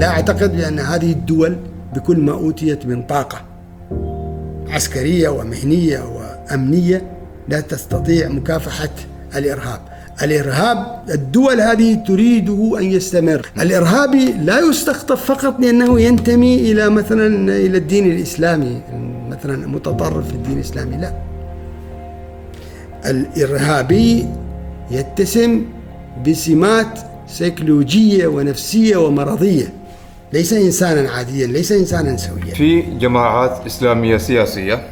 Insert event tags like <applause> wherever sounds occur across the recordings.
لا أعتقد بأن هذه الدول بكل ما أوتيت من طاقة عسكرية ومهنية وأمنية لا تستطيع مكافحة الإرهاب. الإرهاب الدول هذه تريده أن يستمر. الإرهابي لا يستقطب فقط لأنه ينتمي إلى مثلا إلى الدين الإسلامي مثلا متطرف في الدين الإسلامي لا. الإرهابي يتسم بسمات سيكولوجية ونفسية ومرضية. ليس إنسانا عاديا ليس إنسانا سويا. في جماعات إسلامية سياسية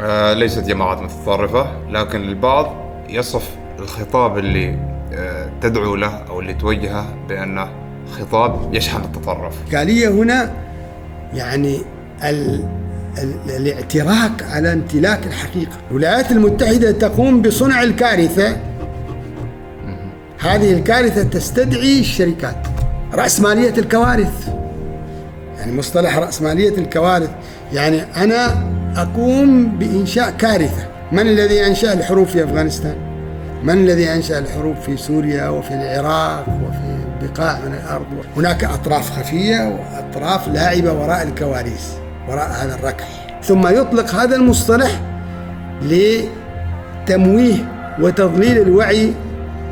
آه، ليست جماعات متطرفة لكن البعض يصف الخطاب اللي آه، تدعو له أو اللي توجهه بأنه خطاب يشحن التطرف. قالية هنا يعني ال ال الإعتراك على امتلاك الحقيقة. الولايات المتحدة تقوم بصنع الكارثة. هذه الكارثة تستدعي الشركات. رأسمالية الكوارث. يعني مصطلح رأسمالية الكوارث. يعني أنا أقوم بإنشاء كارثة. من الذي أنشأ الحروب في أفغانستان؟ من الذي أنشأ الحروب في سوريا وفي العراق وفي بقاع من الأرض؟ هناك أطراف خفية وأطراف لاعبة وراء الكواليس وراء هذا الركح. ثم يطلق هذا المصطلح لتمويه وتضليل الوعي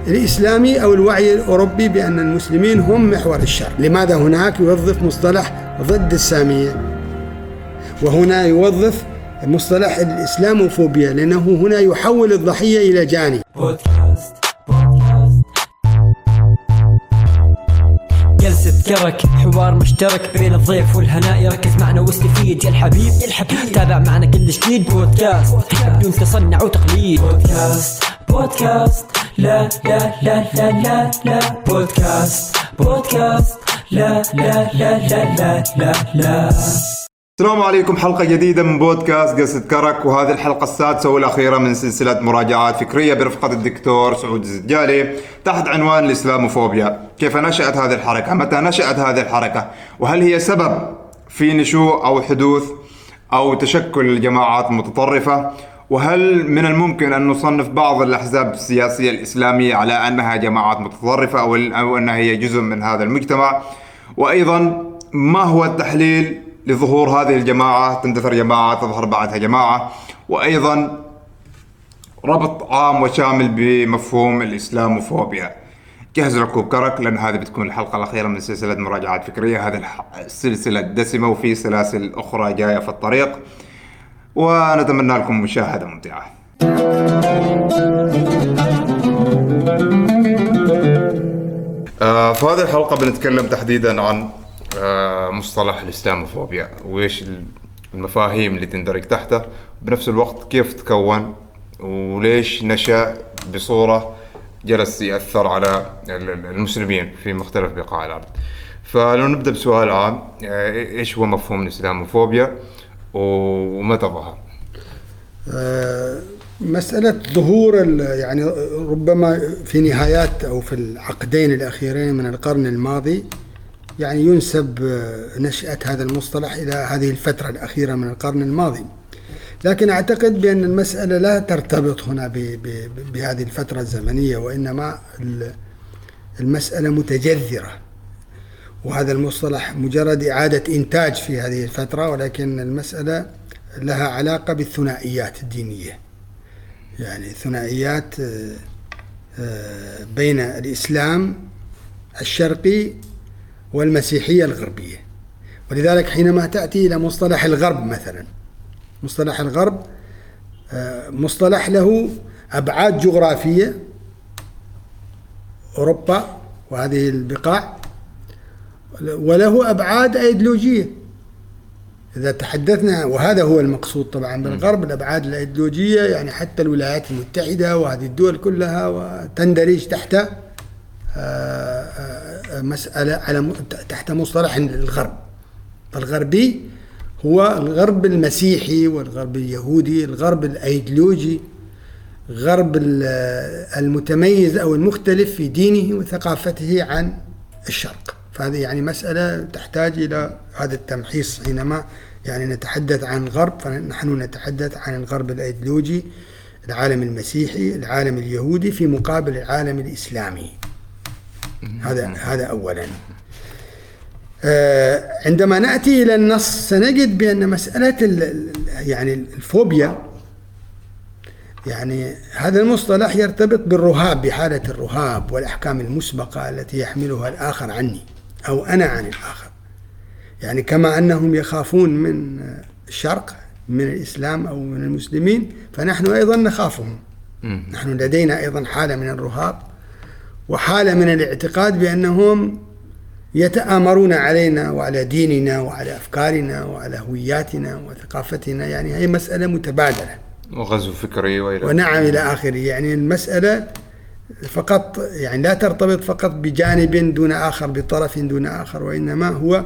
الإسلامي أو الوعي الأوروبي بأن المسلمين هم محور الشر لماذا هناك يوظف مصطلح ضد السامية؟ وهنا يوظف مصطلح الإسلاموفوبيا لأنه هنا يحول الضحية إلى جاني. بودكاست جلسة كرك حوار مشترك بين الضيف والهناء. يركز معنا واستفيد يا الحبيب يا الحبيب. تابع معنا كل جديد بودكاست بدون تصنع وتقليد. بودكاست بودكاست. لا لا لا لا لا لا. بودكاست بودكاست لا لا لا لا لا لا لا. السلام عليكم. حلقة جديدة من بودكاست قصة كرك وهذه الحلقة السادسة والأخيرة من سلسلة مراجعات فكرية برفقة الدكتور سعود الزجالي تحت عنوان الإسلاموفوبيا. كيف نشأت هذه الحركة؟ متى نشأت هذه الحركة؟ وهل هي سبب في نشوء أو حدوث أو تشكل الجماعات المتطرفة وهل من الممكن أن نصنف بعض الأحزاب السياسية الإسلامية على أنها جماعات متطرفة أو أنها هي جزء من هذا المجتمع؟ وأيضا ما هو التحليل لظهور هذه الجماعة؟ تندثر جماعة تظهر بعدها جماعة. وأيضا ربط عام وشامل بمفهوم الإسلاموفوبيا. جهز ركوب كرك لأن هذه بتكون الحلقة الأخيرة من سلسلة مراجعات فكرية. هذه السلسلة الدسمة وفي سلاسل أخرى جاية في الطريق. ونتمنى لكم مشاهدة ممتعة. آه، في هذه الحلقة بنتكلم تحديدا عن آه، مصطلح الإسلاموفوبيا. وإيش المفاهيم اللي تندرج تحته. بنفس الوقت كيف تكون وليش نشأ بصورة جلس يأثر على المسلمين في مختلف بقاع الأرض. فلو نبدأ بسؤال عام آه، إيش هو مفهوم الإسلاموفوبيا؟ ومتى ظهر؟ آه، مسألة ظهور يعني ربما في نهايات أو في العقدين الأخيرين من القرن الماضي يعني ينسب آه، نشأة هذا المصطلح إلى هذه الفترة الأخيرة من القرن الماضي لكن أعتقد بأن المسألة لا ترتبط هنا بهذه الفترة الزمنية وإنما المسألة متجذرة وهذا المصطلح مجرد إعادة إنتاج في هذه الفترة ولكن المسألة لها علاقة بالثنائيات الدينية. يعني ثنائيات آه، آه، بين الإسلام الشرقي والمسيحية الغربية. ولذلك حينما تأتي إلى مصطلح الغرب مثلا مصطلح الغرب آه، مصطلح له أبعاد جغرافية أوروبا وهذه البقاع. وله أبعاد أيديولوجية إذا تحدثنا وهذا هو المقصود طبعا بالغرب الأبعاد الأيديولوجية يعني حتى الولايات المتحدة وهذه الدول كلها وتندرج تحت آه، آه، مسألة على تحت مصطلح الغرب. فالغربي هو الغرب المسيحي والغرب اليهودي الغرب الأيديولوجي غرب المتميز أو المختلف في دينه وثقافته عن الشرق. فهذه يعني مسألة تحتاج إلى هذا التمحيص. حينما يعني نتحدث عن الغرب فنحن نتحدث عن الغرب الأيديولوجي العالم المسيحي العالم اليهودي في مقابل العالم الإسلامي. هذا هذا اولا. آه، عندما نأتي إلى النص سنجد ال- ال- يعني الفوبيا يعني هذا المصطلح يرتبط بالرهاب بحالة الرهاب والأحكام المسبقة التي يحملها الآخر عني. أو أنا عن الآخر. يعني كما أنهم يخافون من الشرق من الإسلام أو من المسلمين فنحن أيضا نخافهم. نحن لدينا أيضا حالة من الرهاب وحالة من الاعتقاد بأنهم يتآمرون علينا وعلى ديننا وعلى أفكارنا وعلى هوياتنا وثقافتنا. يعني هي مسألة متبادلة. وغزو فكري وإلى ونعم إلى آخره. يعني المسألة فقط يعني لا ترتبط فقط بجانب دون آخر بطرف دون آخر وإنما هو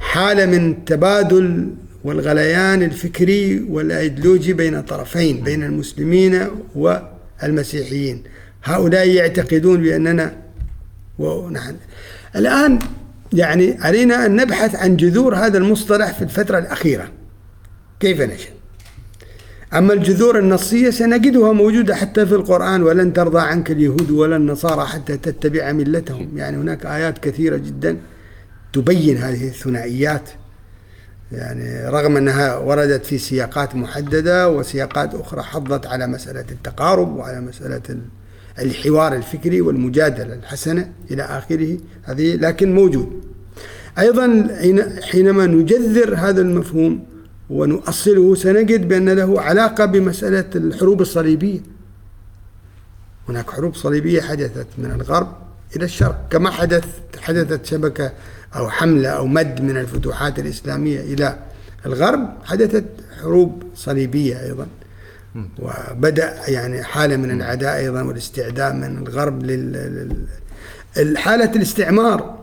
حاله من تبادل والغليان الفكري والأيديولوجي بين طرفين بين المسلمين والمسيحيين. هؤلاء يعتقدون بأننا ونحن الآن يعني علينا أن نبحث عن جذور هذا المصطلح في الفترة الأخيرة. كيف نشأ أما الجذور النصية سنجدها موجودة حتى في القرآن ولن ترضى عنك اليهود ولا النصارى حتى تتبع ملتهم. يعني هناك آيات كثيرة جدا تبين هذه الثنائيات. يعني رغم أنها وردت في سياقات محددة وسياقات أخرى حضت على مسألة التقارب وعلى مسألة ال- الحوار الفكري والمجادلة الحسنة إلى آخره هذه لكن موجود. أيضا حين- حينما نجذر هذا المفهوم ونؤصله سنجد بأن له علاقة بمسألة الحروب الصليبية. هناك حروب صليبية حدثت من الغرب إلى الشرق كما حدث حدثت شبكة أو حملة أو مد من الفتوحات الإسلامية إلى الغرب حدثت حروب صليبية أيضا. وبدأ يعني حالة من العداء أيضا والاستعداء من الغرب لل لل- الحالة الاستعمار.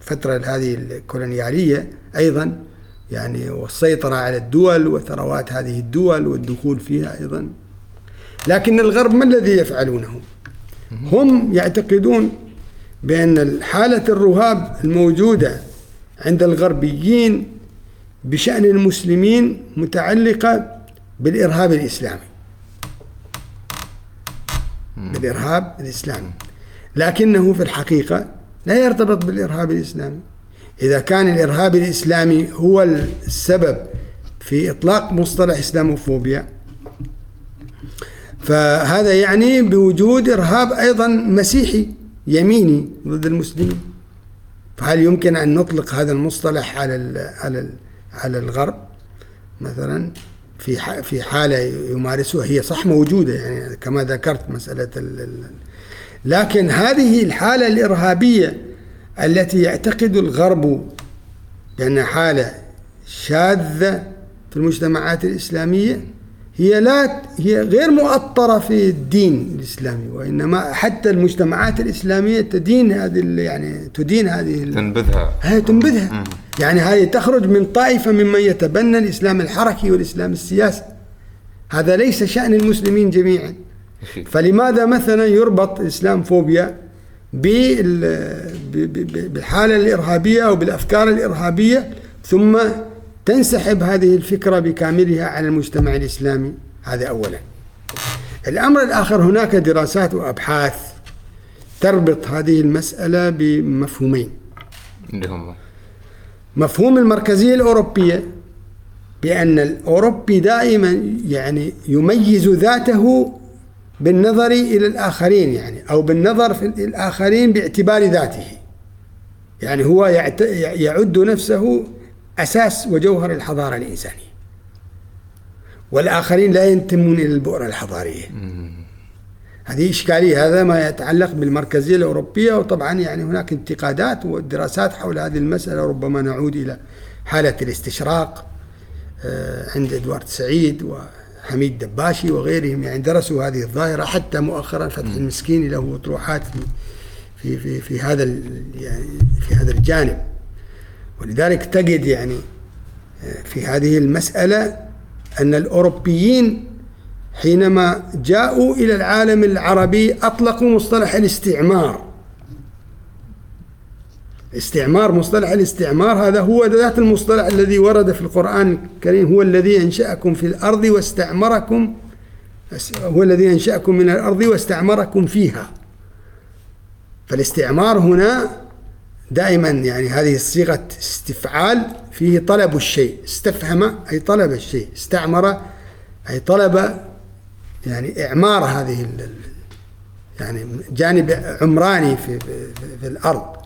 الفترة هذه الكولونيالية أيضا يعني والسيطرة على الدول وثروات هذه الدول والدخول فيها أيضا. لكن الغرب ما الذي يفعلونه؟ هم يعتقدون بأن حالة الرهاب الموجودة عند الغربيين بشأن المسلمين متعلقة بالإرهاب الإسلامي. بالإرهاب الإسلامي. لكنه في الحقيقة لا يرتبط بالإرهاب الإسلامي. إذا كان الإرهاب الإسلامي هو السبب في إطلاق مصطلح إسلاموفوبيا فهذا يعني بوجود إرهاب أيضا مسيحي يميني ضد المسلمين. فهل يمكن أن نطلق هذا المصطلح على ال على ال على الغرب؟ مثلا في في حالة يمارسها هي صح موجودة يعني كما ذكرت مسألة ال لكن هذه الحالة الإرهابية التي يعتقد الغرب بأنها حالة شاذة في المجتمعات الإسلامية هي لا هي غير مؤطرة في الدين الإسلامي وإنما حتى المجتمعات الإسلامية تدين هذه يعني تدين هذه تنبذها. هي تنبذها. يعني هذه تخرج من طائفة ممن يتبنى الإسلام الحركي والإسلام السياسي. هذا ليس شأن المسلمين جميعا. فلماذا مثلا يربط الإسلام فوبيا بالحالة الإرهابية أو بالأفكار الإرهابية ثم تنسحب هذه الفكرة بكاملها على المجتمع الإسلامي. هذا أولا. الأمر الآخر هناك دراسات وأبحاث تربط هذه المسألة بمفهومين. مفهوم المركزية الأوروبية بأن الأوروبي دائما يعني يميز ذاته بالنظر إلى الآخرين يعني أو بالنظر في الآخرين باعتبار ذاته. يعني هو يعد نفسه أساس وجوهر الحضارة الإنسانية. والآخرين لا ينتمون إلى البؤرة الحضارية. هذه إشكالية هذا ما يتعلق بالمركزية الأوروبية وطبعا يعني هناك انتقادات ودراسات حول هذه المسألة ربما نعود إلى حالة الاستشراق آه، عند إدوارد سعيد وحميد دباشي وغيرهم يعني درسوا هذه الظاهرة حتى مؤخرا فتح المسكيني له أطروحات في في في, هذا يعني في هذا الجانب. ولذلك تجد يعني آه، في هذه المسألة أن الأوروبيين حينما جاءوا إلى العالم العربي أطلقوا مصطلح الاستعمار. استعمار مصطلح الاستعمار هذا هو ذات المصطلح الذي ورد في القرآن الكريم هو الذي أنشأكم في الأرض واستعمركم هو الذي أنشأكم من الأرض واستعمركم فيها. فالاستعمار هنا دائما يعني هذه صيغة استفعال فيه طلب الشيء استفهم أي طلب الشيء استعمر أي طلب يعني إعمار هذه يعني جانب عمراني في, في, في الأرض.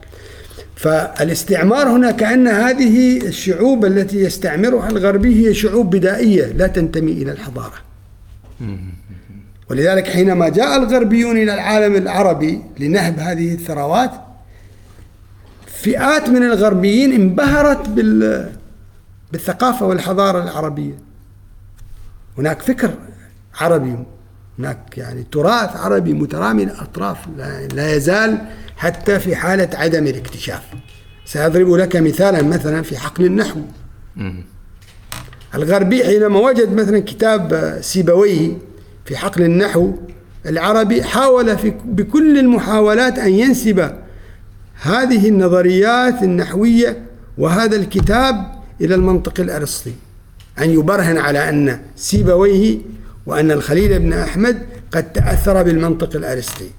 فالاستعمار هنا كأن هذه الشعوب التي يستعمرها الغربي هي شعوب بدائية لا تنتمي إلى الحضارة. ولذلك حينما جاء الغربيون إلى العالم العربي لنهب هذه الثروات فئات من الغربيين انبهرت بال بالثقافة والحضارة العربية. هناك فكر عربي هناك يعني تراث عربي مترامي الأطراف لا, يزال حتى في حالة عدم الاكتشاف. سأضرب لك مثالا مثلا في حقل النحو. الغربي حينما وجد مثلا كتاب سيبويه في حقل النحو العربي حاول في بكل المحاولات أن ينسب هذه النظريات النحوية وهذا الكتاب إلى المنطق الأرسطي. أن يبرهن على أن سيبويه وأن الخليل بن أحمد قد تأثر بالمنطق الأرسطي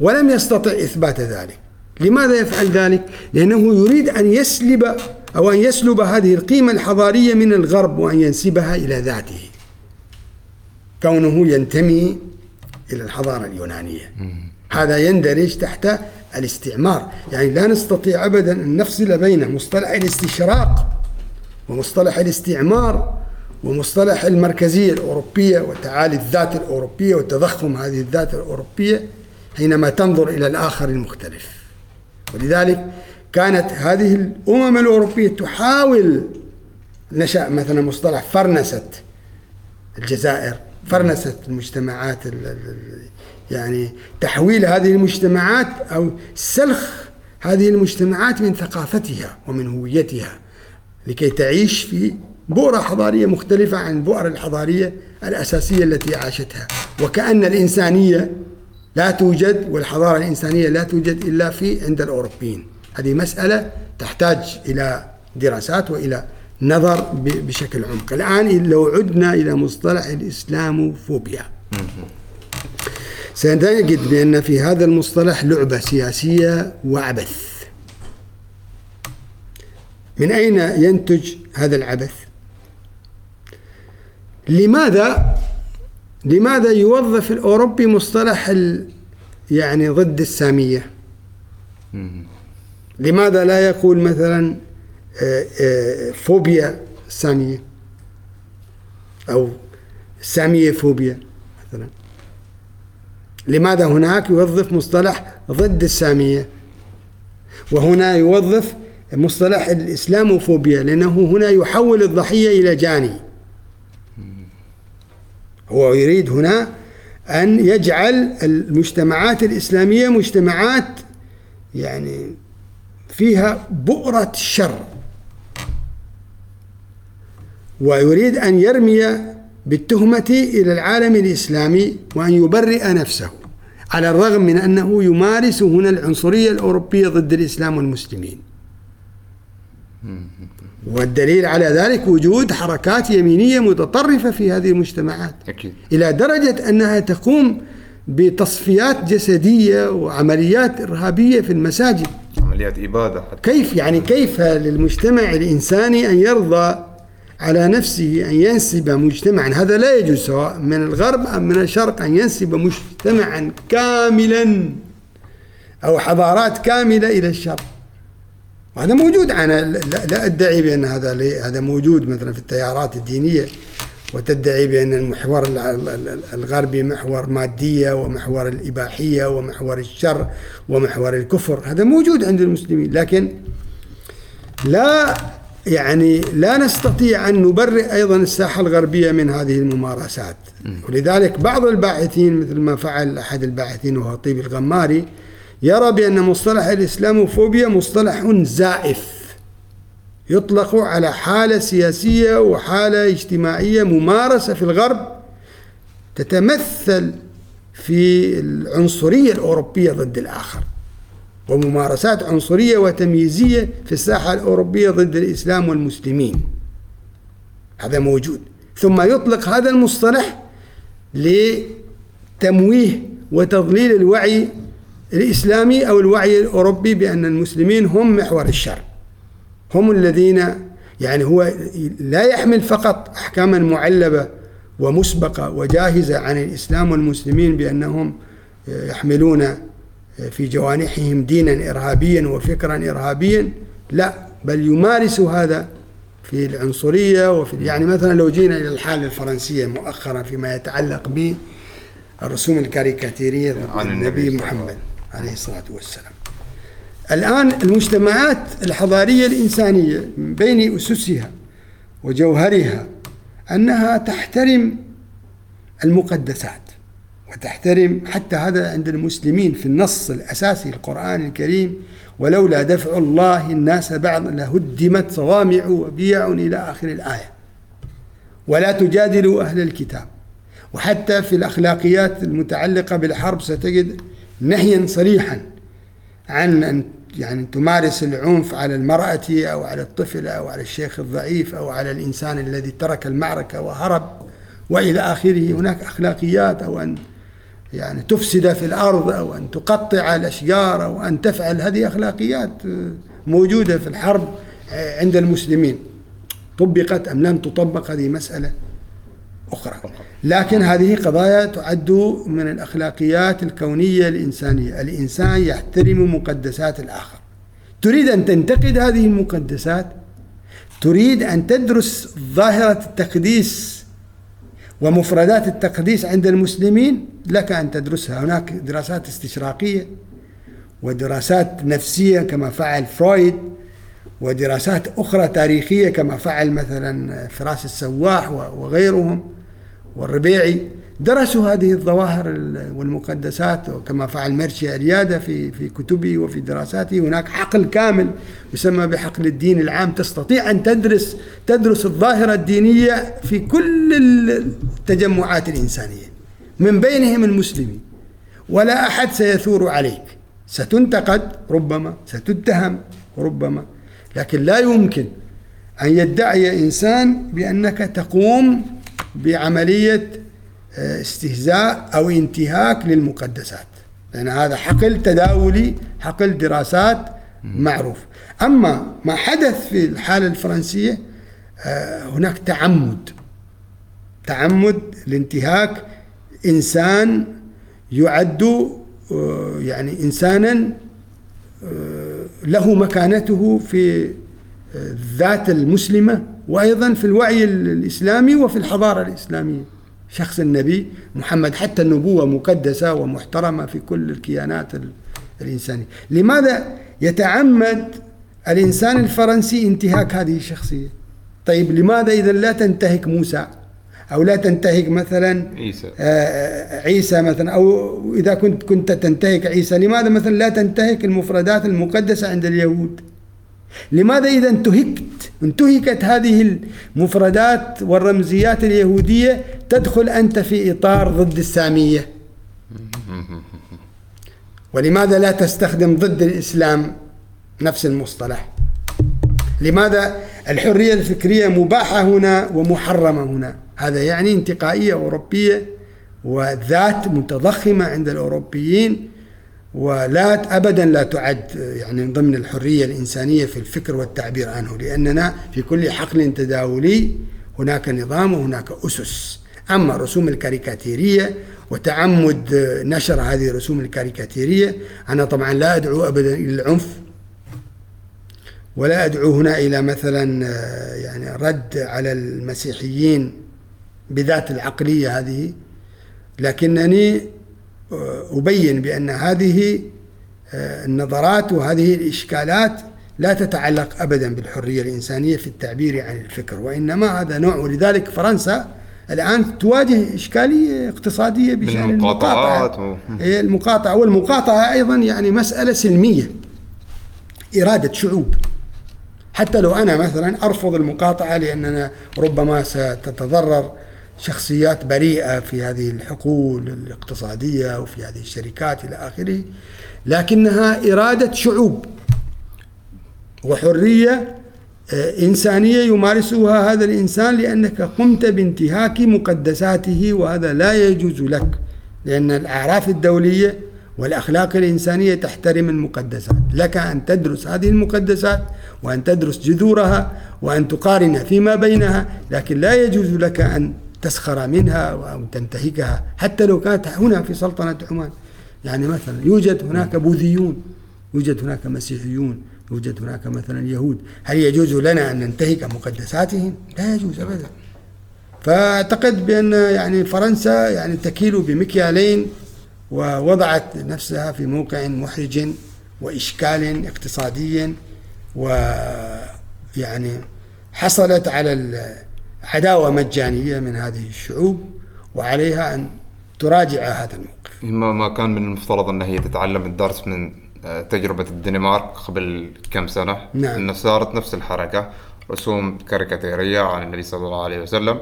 ولم يستطع إثبات ذلك. لماذا يفعل ذلك؟ لأنه يريد أن يسلب أو أن يسلب هذه القيمة الحضارية من الغرب وأن ينسبها إلى ذاته. كونه ينتمي إلى الحضارة اليونانية. هذا يندرج تحت الاستعمار. يعني لا نستطيع أبدا أن نفصل بين مصطلح الاستشراق ومصطلح الاستعمار ومصطلح المركزية الأوروبية وتعالي الذات الأوروبية وتضخم هذه الذات الأوروبية حينما تنظر إلى الآخر المختلف. ولذلك كانت هذه الأمم الأوروبية تحاول نشأ مثلا مصطلح فرنسة الجزائر فرنسة المجتمعات ال- ال- يعني تحويل هذه المجتمعات أو سلخ هذه المجتمعات من ثقافتها ومن هويتها لكي تعيش في بؤرة حضارية مختلفة عن البؤر الحضارية الأساسية التي عاشتها. وكأن الإنسانية لا توجد والحضارة الإنسانية لا توجد إلا في عند الأوروبيين. هذه مسألة تحتاج إلى دراسات وإلى نظر بشكل عمق. الآن لو عدنا إلى مصطلح الإسلاموفوبيا. سنجد بأن في هذا المصطلح لعبة سياسية وعبث. من أين ينتج هذا العبث؟ لماذا؟ لماذا يوظف الأوروبي مصطلح ال يعني ضد السامية؟ لماذا لا يقول مثلا آه، آه، فوبيا السامية؟ أو السامية فوبيا مثلا. لماذا هناك يوظف مصطلح ضد السامية؟ وهنا يوظف مصطلح الإسلاموفوبيا لأنه هنا يحول الضحية إلى جاني. هو يريد هنا أن يجعل المجتمعات الإسلامية مجتمعات يعني فيها بؤرة الشر ويريد أن يرمي بالتهمة إلى العالم الإسلامي وأن يبرئ نفسه على الرغم من أنه يمارس هنا العنصرية الأوروبية ضد الإسلام والمسلمين. والدليل على ذلك وجود حركات يمينية متطرفة في هذه المجتمعات. أكيد. إلى درجة أنها تقوم بتصفيات جسدية وعمليات إرهابية في المساجد. عمليات إبادة حتى. كيف يعني كيف للمجتمع الإنساني أن يرضى على نفسه أن ينسب مجتمعا؟ هذا لا يجوز سواء من الغرب أم من الشرق أن ينسب مجتمعا كاملا أو حضارات كاملة إلى الشرق. وهذا موجود. أنا لا, أدعي بأن هذا هذا موجود مثلا في التيارات الدينية وتدعي بأن المحور ال- ال- ال- الغربي محور مادية ومحور الإباحية ومحور الشر ومحور الكفر. هذا موجود عند المسلمين. لكن لا يعني لا نستطيع أن نبرئ أيضا الساحة الغربية من هذه الممارسات. ولذلك بعض الباحثين مثل ما فعل أحد الباحثين وهو طيب الغماري يرى بأن مصطلح الإسلاموفوبيا مصطلح زائف. يطلق على حالة سياسية وحالة اجتماعية ممارسة في الغرب تتمثل في العنصرية الأوروبية ضد الآخر وممارسات عنصرية وتمييزية في الساحة الأوروبية ضد الإسلام والمسلمين. هذا موجود. ثم يطلق هذا المصطلح لتمويه وتضليل الوعي الإسلامي أو الوعي الأوروبي بأن المسلمين هم محور الشر. هم الذين يعني هو لا يحمل فقط أحكاما معلبة ومسبقة وجاهزة عن الإسلام والمسلمين بأنهم يحملون في جوانحهم دينا إرهابيا وفكرا إرهابيا لا بل يمارس هذا في العنصرية وفي يعني مثلا لو جينا إلى الحالة الفرنسية مؤخرا فيما يتعلق بالرسوم الكاريكاتيرية عن النبي محمد. عليه الصلاة والسلام. الآن المجتمعات الحضارية الإنسانية من بين أسسها وجوهرها أنها تحترم المقدسات وتحترم حتى هذا عند المسلمين في النص الأساسي القرآن الكريم ولولا دفع الله الناس بعض لهدمت صوامع وبيع إلى آخر الآية. ولا تجادلوا أهل الكتاب. وحتى في الأخلاقيات المتعلقة بالحرب ستجد نهيا صريحا عن أن يعني تمارس العنف على المرأة أو على الطفل أو على الشيخ الضعيف أو على الإنسان الذي ترك المعركة وهرب وإلى آخره. هناك أخلاقيات أو أن يعني تفسد في الأرض أو أن تقطع الأشجار أو أن تفعل. هذه أخلاقيات موجودة في الحرب عند المسلمين. طبقت أم لم تطبق؟ هذه مسألة أخرى. لكن هذه قضايا تعد من الأخلاقيات الكونية الإنسانية. الإنسان يحترم مقدسات الآخر. تريد أن تنتقد هذه المقدسات؟ تريد أن تدرس ظاهرة التقديس ومفردات التقديس عند المسلمين؟ لك أن تدرسها. هناك دراسات استشراقية ودراسات نفسية كما فعل فرويد ودراسات أخرى تاريخية كما فعل مثلا فراس السواح وغيرهم. والربيعي درسوا هذه الظواهر والمقدسات كما فعل ميرشي الياده في في كتبه وفي دراساته هناك حقل كامل يسمى بحقل الدين العام تستطيع أن تدرس تدرس الظاهرة الدينية في كل التجمعات الإنسانية من بينهم المسلمين. ولا أحد سيثور عليك. ستنتقد ربما ستتهم ربما لكن لا يمكن أن يدعي إنسان بأنك تقوم بعملية استهزاء أو انتهاك للمقدسات. لأن هذا حقل تداولي حقل دراسات معروف. أما ما حدث في الحالة الفرنسية آه، هناك تعمد. تعمد لانتهاك إنسان يعد آه، يعني إنسانا آه، له مكانته في الذات المسلمة. وأيضا في الوعي الإسلامي وفي الحضارة الإسلامية. شخص النبي محمد حتى النبوة مقدسة ومحترمة في كل الكيانات الإنسانية. لماذا يتعمد الإنسان الفرنسي انتهاك هذه الشخصية؟ طيب لماذا إذا لا تنتهك موسى؟ أو لا تنتهك مثلا عيسى. آه عيسى مثلا. أو إذا كنت كنت تنتهك عيسى لماذا مثلا لا تنتهك المفردات المقدسة عند اليهود؟ لماذا إذا انتهكت انتهكت هذه المفردات والرمزيات اليهودية تدخل أنت في إطار ضد السامية. <laughs> ولماذا لا تستخدم ضد الإسلام نفس المصطلح؟ لماذا الحرية الفكرية مباحة هنا ومحرمة هنا؟ هذا يعني انتقائية أوروبية وذات متضخمة عند الأوروبيين ولا ابدا لا تعد يعني ضمن الحرية الإنسانية في الفكر والتعبير عنه لأننا في كل حقل تداولي هناك نظام وهناك أسس. أما الرسوم الكاريكاتيرية وتعمد نشر هذه الرسوم الكاريكاتيرية أنا طبعا لا أدعو ابدا إلى العنف ولا أدعو هنا إلى مثلا يعني رد على المسيحيين بذات العقلية هذه لكنني أبين بأن هذه آه، النظرات وهذه الإشكالات لا تتعلق أبدا بالحرية الإنسانية في التعبير عن الفكر وإنما هذا نوع ولذلك فرنسا الآن تواجه إشكالية اقتصادية بشأن المقاطعة. هي المقاطعة والمقاطعة أيضا يعني مسألة سلمية إرادة شعوب. حتى لو أنا مثلا أرفض المقاطعة لأننا ربما ستتضرر شخصيات بريئة في هذه الحقول الاقتصادية وفي هذه الشركات إلى آخره لكنها إرادة شعوب وحرية آه، إنسانية يمارسها هذا الإنسان لأنك قمت بانتهاك مقدساته وهذا لا يجوز لك لأن الأعراف الدولية والأخلاق الإنسانية تحترم المقدسات. لك أن تدرس هذه المقدسات وأن تدرس جذورها وأن تقارن فيما بينها لكن لا يجوز لك أن تسخر منها أو تنتهكها حتى لو كانت هنا في سلطنة عمان يعني مثلا يوجد هناك بوذيون يوجد هناك مسيحيون يوجد هناك مثلا يهود هل يجوز لنا أن ننتهك مقدساتهم؟ لا يجوز أبدا. فأعتقد بأن يعني فرنسا يعني تكيل بمكيالين ووضعت نفسها في موقع محرج وإشكال اقتصادي ويعني حصلت على عداوة مجانية من هذه الشعوب وعليها أن تراجع هذا الموقف ما ما كان من المفترض أن هي تتعلم الدرس من آه، تجربة الدنمارك قبل كم سنة نعم. أنه صارت نفس الحركة رسوم كاريكاتيرية عن النبي صلى الله عليه وسلم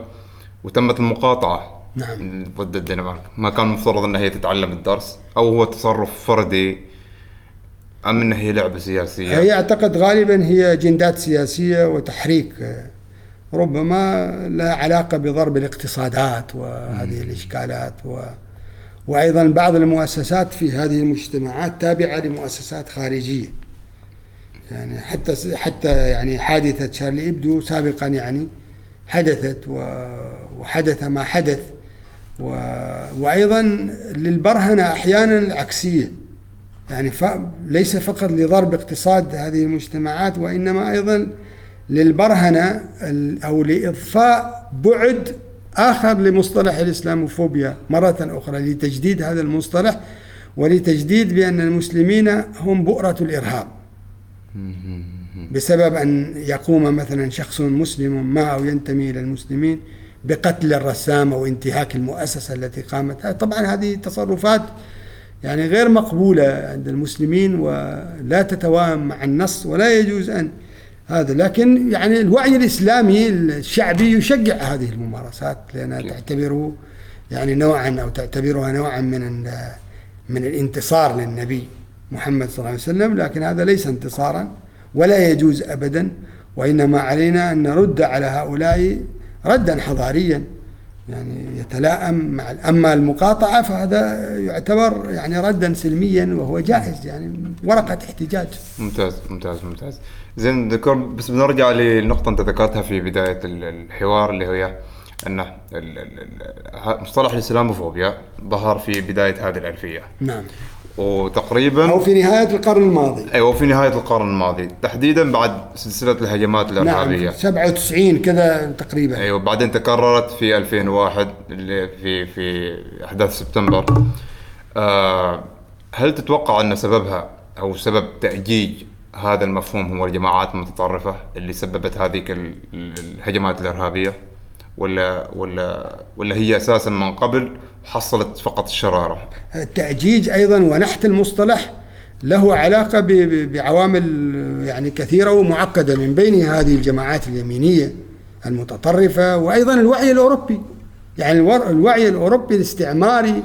وتمت المقاطعة نعم. ضد الدنمارك ما كان المفترض أن هي تتعلم الدرس أو هو تصرف فردي أم أنها هي لعبة سياسية هي أعتقد غالبا هي جندات سياسية وتحريك ربما لها علاقة بضرب الاقتصادات وهذه الإشكالات و وأيضا بعض المؤسسات في هذه المجتمعات تابعة لمؤسسات خارجية. يعني حتى حتى يعني حادثة شارلي إبدو سابقا يعني حدثت وحدث ما حدث. و... وأيضا للبرهنة أحيانا العكسية. يعني ف... ليس فقط لضرب اقتصاد هذه المجتمعات وإنما أيضا للبرهنة أو لإضفاء بعد آخر لمصطلح الإسلاموفوبيا مرة أخرى لتجديد هذا المصطلح ولتجديد بأن المسلمين هم بؤرة الإرهاب. بسبب أن يقوم مثلا شخص مسلم ما أو ينتمي إلى المسلمين بقتل الرسام أو انتهاك المؤسسة التي قامت طبعا هذه تصرفات يعني غير مقبولة عند المسلمين ولا تتوائم مع النص ولا يجوز أن هذا. لكن يعني الوعي الإسلامي الشعبي يشجع هذه الممارسات لأنها تعتبره يعني نوعا أو تعتبرها نوعا من من الانتصار للنبي محمد صلى الله عليه وسلم لكن هذا ليس انتصارا ولا يجوز أبدا وإنما علينا أن نرد على هؤلاء ردا حضاريا. يعني يتلائم مع أما المقاطعة فهذا يعتبر يعني ردا سلميا وهو جائز يعني ورقة احتجاج. ممتاز ممتاز ممتاز. زين دكتور بس بنرجع لنقطة أنت ذكرتها في بداية الحوار اللي هي أن مصطلح الإسلاموفوبيا ظهر في بداية هذه الألفية. نعم. وتقريبا أو في نهاية القرن الماضي. أيوه في نهاية القرن الماضي. تحديدا بعد سلسلة الهجمات الارهابيه نعم 97 كذا تقريبا. أيوه بعدين تكررت في 2001 اللي في في أحداث سبتمبر. آه هل تتوقع أن سببها أو سبب تأجيج هذا المفهوم هو الجماعات المتطرفة اللي سببت هذه الهجمات الإرهابية؟ ولا ولا ولا هي أساسا من قبل حصلت فقط الشرارة؟ التأجيج أيضا ونحت المصطلح له علاقة بعوامل يعني كثيرة ومعقدة من بين هذه الجماعات اليمينية المتطرفة وأيضا الوعي الأوروبي. يعني الوعي الأوروبي الاستعماري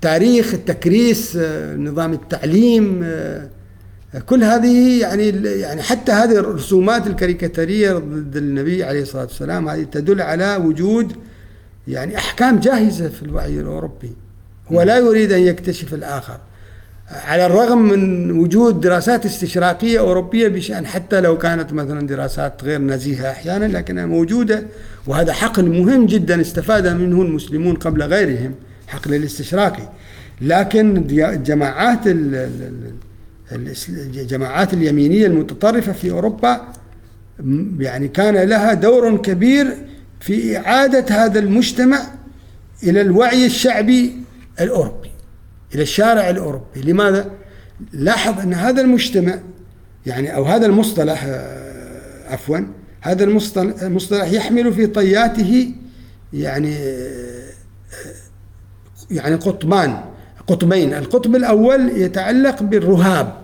تاريخ التكريس نظام التعليم كل هذه يعني يعني حتى هذه الرسومات الكاريكاتيرية ضد النبي عليه الصلاة والسلام هذه تدل على وجود يعني أحكام جاهزة في الوعي الأوروبي هو لا يريد أن يكتشف الآخر. على الرغم من وجود دراسات استشراقية أوروبية بشأن حتى لو كانت مثلا دراسات غير نزيهة أحيانا لكنها موجودة وهذا حقل مهم جدا استفاد منه المسلمون قبل غيرهم حقل الاستشراقي. لكن الجماعات الجماعات اليمينية المتطرفة في أوروبا يعني كان لها دور كبير في إعادة هذا المجتمع إلى الوعي الشعبي الأوروبي إلى الشارع الأوروبي. لماذا؟ لاحظ أن هذا المجتمع يعني أو هذا المصطلح آه، عفوا هذا المصطلح يحمل في طياته يعني آه، يعني قطبان قطبين. القطب الأول يتعلق بالرهاب.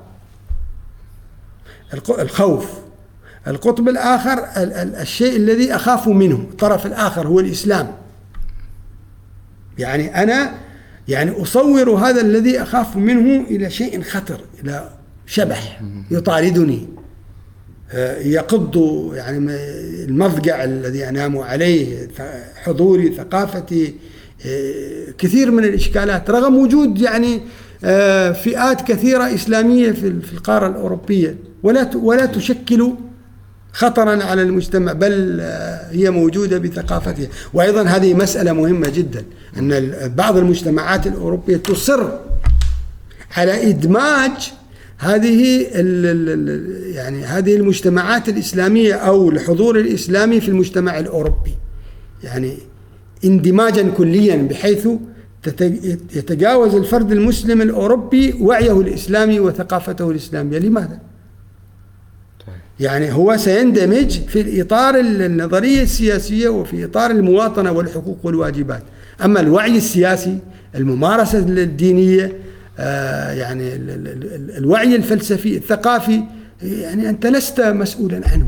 الخوف. القطب الآخر الشيء الذي أخاف منه الطرف الآخر هو الإسلام. يعني أنا يعني أصور هذا الذي أخاف منه إلى شيء خطر إلى شبح يطاردني. آه، يقض يعني المضجع الذي أنام عليه حضوري ثقافتي آه، كثير من الإشكالات رغم وجود يعني فئات كثيرة إسلامية في القارة الأوروبية. ولا ولا تشكل خطرا على المجتمع بل آه، هي موجودة بثقافتها. وأيضا هذه مسألة مهمة جدا أن بعض المجتمعات الأوروبية تصر على إدماج هذه يعني هذه المجتمعات الإسلامية أو الحضور الإسلامي في المجتمع الأوروبي. يعني اندماجا كليا بحيث يتجاوز الفرد المسلم الأوروبي وعيه الإسلامي وثقافته الإسلامية. لماذا؟ يعني هو سيندمج في الإطار النظرية السياسية وفي إطار المواطنة والحقوق والواجبات. أما الوعي السياسي الممارسة الدينية آه، يعني ال- ال- ال- الوعي الفلسفي الثقافي يعني أنت لست مسؤولا عنه.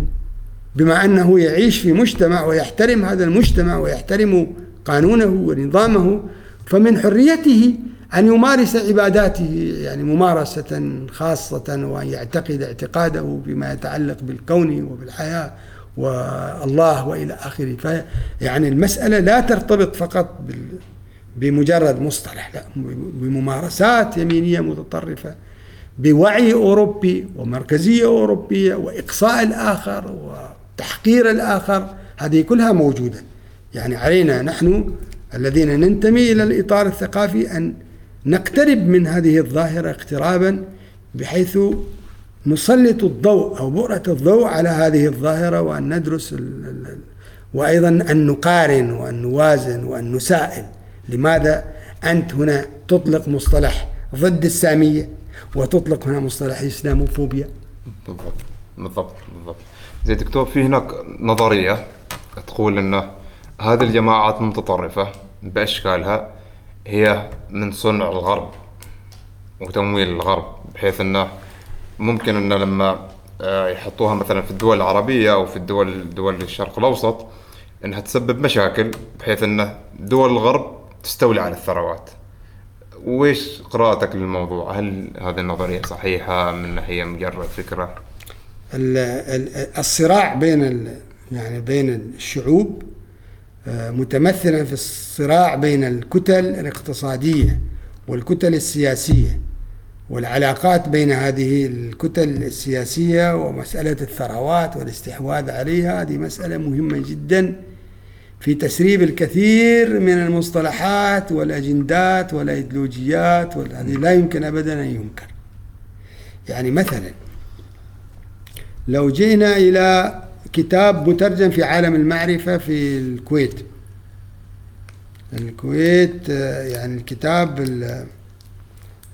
بما أنه يعيش في مجتمع ويحترم هذا المجتمع ويحترم قانونه ونظامه فمن حريته أن يمارس عباداته يعني ممارسة خاصة وأن يعتقد اعتقاده بما يتعلق بالكون وبالحياة والله وإلى آخره. في يعني المسألة لا ترتبط فقط بمجرد مصطلح لا بممارسات يمينية متطرفة بوعي أوروبي ومركزية أوروبية وإقصاء الآخر وتحقير الآخر هذه كلها موجودة. يعني علينا نحن الذين ننتمي إلى الإطار الثقافي أن نقترب من هذه الظاهرة اقترابا بحيث نسلط الضوء أو بؤرة الضوء على هذه الظاهرة وأن ندرس وأيضا أن نقارن وأن نوازن وأن نسائل. لماذا؟ أنت هنا تطلق مصطلح ضد السامية وتطلق هنا مصطلح الإسلاموفوبيا بالضبط بالضبط بالضبط. زي دكتور في هناك نظرية تقول ان هذه الجماعات المتطرفة بأشكالها هي من صنع الغرب وتمويل الغرب بحيث إنه ممكن إنه لما آه، يحطوها مثلا في الدول العربية أو في الدول دول الشرق الأوسط إنها تسبب مشاكل بحيث إنه دول الغرب تستولي على الثروات وإيش قراءتك للموضوع؟ هل هذه النظرية صحيحة من هي مجرد فكرة؟ ال- ال- الصراع بين يعني بين الشعوب متمثلا في الصراع بين الكتل الاقتصادية والكتل السياسية والعلاقات بين هذه الكتل السياسية ومسألة الثروات والاستحواذ عليها. هذه مسألة مهمة جدا في تسريب الكثير من المصطلحات والأجندات والأيديولوجيات هذه لا يمكن أبدا أن ينكر. يعني مثلا لو جئنا إلى كتاب مترجم في عالم المعرفة في الكويت. الكويت يعني الكتاب ال-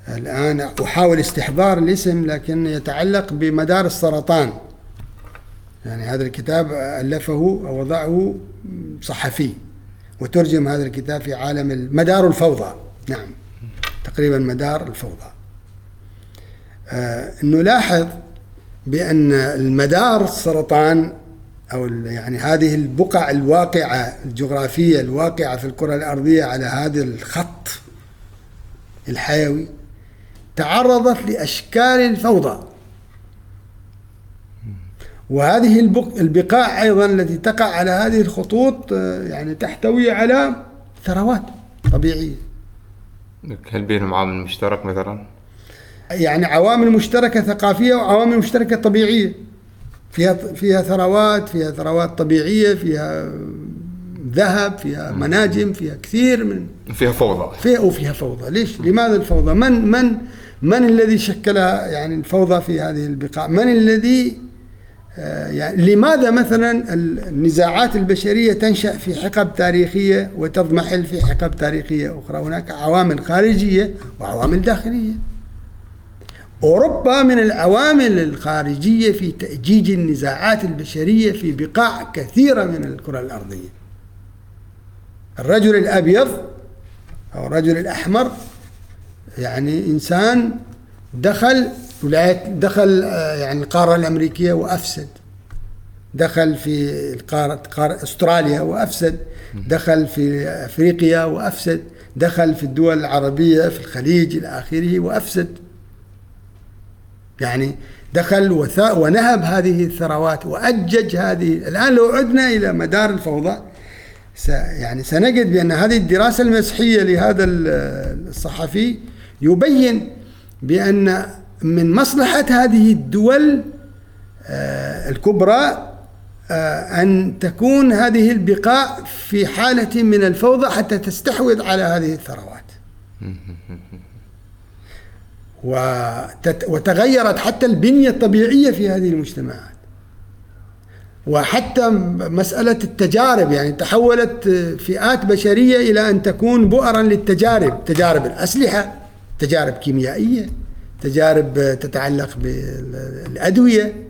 الآن أحاول استحضار الاسم لكن يتعلق بمدار السرطان. يعني هذا الكتاب ألفه أو وضعه صحفي وترجم هذا الكتاب في عالم ال- مدار الفوضى. نعم تقريبا مدار الفوضى. آه، نلاحظ بأن المدار السرطان أو ال- يعني هذه البقع الواقعة الجغرافية الواقعة في الكرة الأرضية على هذا الخط الحيوي تعرضت لأشكال الفوضى وهذه البق- البقاع أيضا التي تقع على هذه الخطوط آه، يعني تحتوي على ثروات طبيعية. هل بينهم عامل مشترك مثلا؟ يعني عوامل مشتركة ثقافية وعوامل مشتركة طبيعية. فيها فيها ثروات فيها ثروات طبيعية فيها ذهب فيها مناجم فيها كثير من فيها فوضى. فيها وفيها فوضى. ليش؟ لماذا الفوضى؟ من من من الذي شكلها يعني الفوضى في هذه البقاع؟ من الذي آه، يعني لماذا مثلا النزاعات البشرية تنشأ في حقب تاريخية وتضمحل في حقب تاريخية أخرى؟ هناك عوامل خارجية وعوامل داخلية. أوروبا من العوامل الخارجية في تأجيج النزاعات البشرية في بقاع كثيرة من الكرة الأرضية. الرجل الأبيض أو الرجل الأحمر يعني إنسان دخل ولايات دخل آه، يعني القارة الأمريكية وأفسد. دخل في القارة قارة أستراليا وأفسد. دخل في أفريقيا وأفسد. دخل في الدول العربية في الخليج إلى آخره وأفسد. يعني دخل ونهب هذه الثروات وأجج هذه. الآن لو عدنا إلى مدار الفوضى يعني سنجد بأن هذه الدراسة المسيحية لهذا ال- الصحفي يبين بأن من مصلحة هذه الدول آه، الكبرى آه، أن تكون هذه البقاع في حالة من الفوضى حتى تستحوذ على هذه الثروات. وتغيرت حتى البنية الطبيعية في هذه المجتمعات. وحتى مسألة التجارب يعني تحولت فئات بشرية إلى أن تكون بؤرا للتجارب تجارب الأسلحة تجارب كيميائية تجارب تتعلق بالأدوية.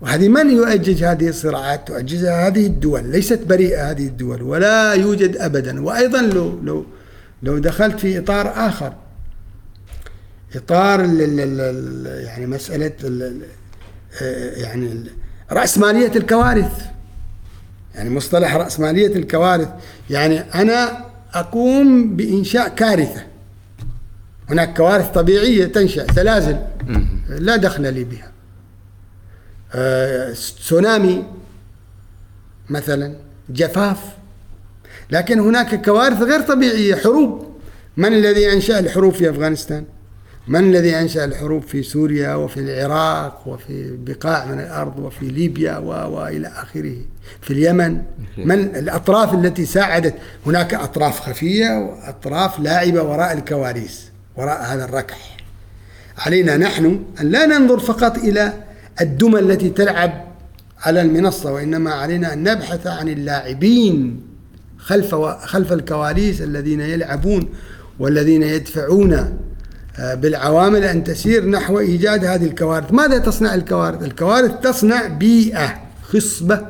وهذه من يؤجج هذه الصراعات تؤججها هذه الدول؟ ليست بريئة هذه الدول ولا يوجد أبدا. وأيضا لو لو لو دخلت في إطار آخر إطار يعني مسألة يعني رأسمالية الكوارث. يعني مصطلح رأسمالية الكوارث. يعني أنا أقوم بإنشاء كارثة. هناك كوارث طبيعية تنشأ زلازل. لا دخل لي بها. آه، تسونامي مثلا جفاف. لكن هناك كوارث غير طبيعية حروب. من الذي أنشأ الحروب في أفغانستان؟ من الذي أنشأ الحروب في سوريا وفي العراق وفي بقاع من الأرض وفي ليبيا وإلى آخره؟ في اليمن. من الأطراف التي ساعدت؟ هناك أطراف خفية وأطراف لاعبة وراء الكوارث وراء هذا الركح. علينا نحن أن لا ننظر فقط إلى الدمى التي تلعب على المنصة وإنما علينا أن نبحث عن اللاعبين خلف خلف الكواليس الذين يلعبون والذين يدفعون بالعوامل أن تسير نحو إيجاد هذه الكوارث. ماذا تصنع الكوارث؟ الكوارث تصنع بيئة خصبة